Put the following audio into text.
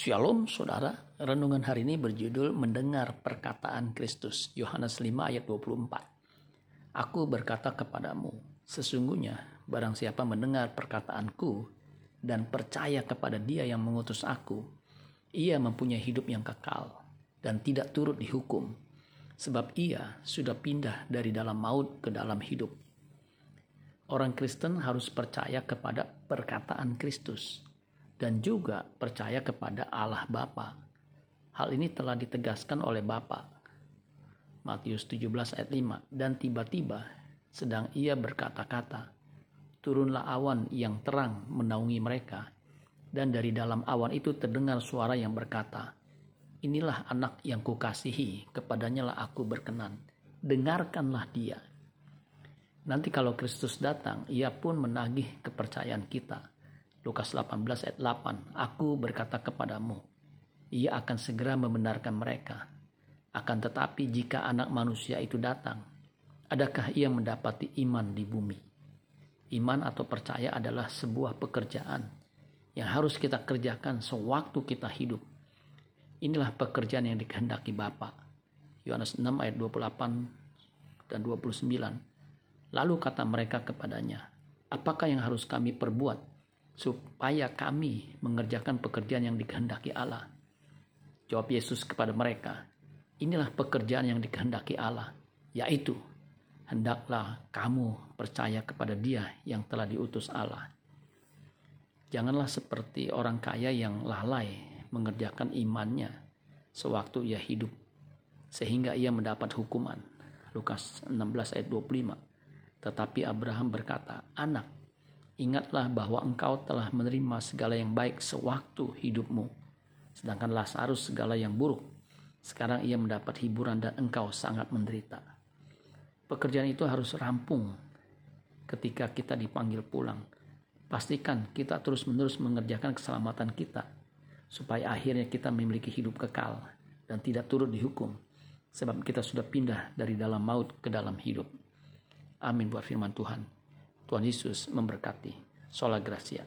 Shalom saudara, renungan hari ini berjudul Mendengar Perkataan Kristus, Yohanes 5 ayat 24. Aku berkata kepadamu, sesungguhnya barang siapa mendengar perkataanku dan percaya kepada dia yang mengutus aku, ia mempunyai hidup yang kekal dan tidak turut dihukum, sebab ia sudah pindah dari dalam maut ke dalam hidup. Orang Kristen harus percaya kepada perkataan Kristus dan juga percaya kepada Allah Bapa. Hal ini telah ditegaskan oleh Bapa. Matius 17 ayat 5 dan tiba-tiba sedang ia berkata-kata turunlah awan yang terang menaungi mereka. Dan dari dalam awan itu terdengar suara yang berkata inilah anak yang kukasihi kepadanya lah aku berkenan. Dengarkanlah dia. Nanti kalau Kristus datang ia pun menagih kepercayaan kita Lukas 18 ayat 8, Aku berkata kepadamu, ia akan segera membenarkan mereka. Akan tetapi jika anak manusia itu datang, adakah ia mendapati iman di bumi? Iman atau percaya adalah sebuah pekerjaan yang harus kita kerjakan sewaktu kita hidup. Inilah pekerjaan yang dikehendaki Bapa. Yohanes 6 ayat 28 dan 29. Lalu kata mereka kepadanya, apakah yang harus kami perbuat supaya kami mengerjakan pekerjaan yang dikehendaki Allah. Jawab Yesus kepada mereka, inilah pekerjaan yang dikehendaki Allah, yaitu hendaklah kamu percaya kepada dia yang telah diutus Allah. Janganlah seperti orang kaya yang lalai mengerjakan imannya sewaktu ia hidup, sehingga ia mendapat hukuman. Lukas 16 ayat 25. Tetapi Abraham berkata, Anak, Ingatlah bahwa engkau telah menerima segala yang baik sewaktu hidupmu, sedangkan Lazarus segala yang buruk. Sekarang ia mendapat hiburan dan engkau sangat menderita. Pekerjaan itu harus rampung ketika kita dipanggil pulang. Pastikan kita terus-menerus mengerjakan keselamatan kita, supaya akhirnya kita memiliki hidup kekal dan tidak turut dihukum, sebab kita sudah pindah dari dalam maut ke dalam hidup. Amin buat firman Tuhan. Tuhan Yesus memberkati. Sola Gracia.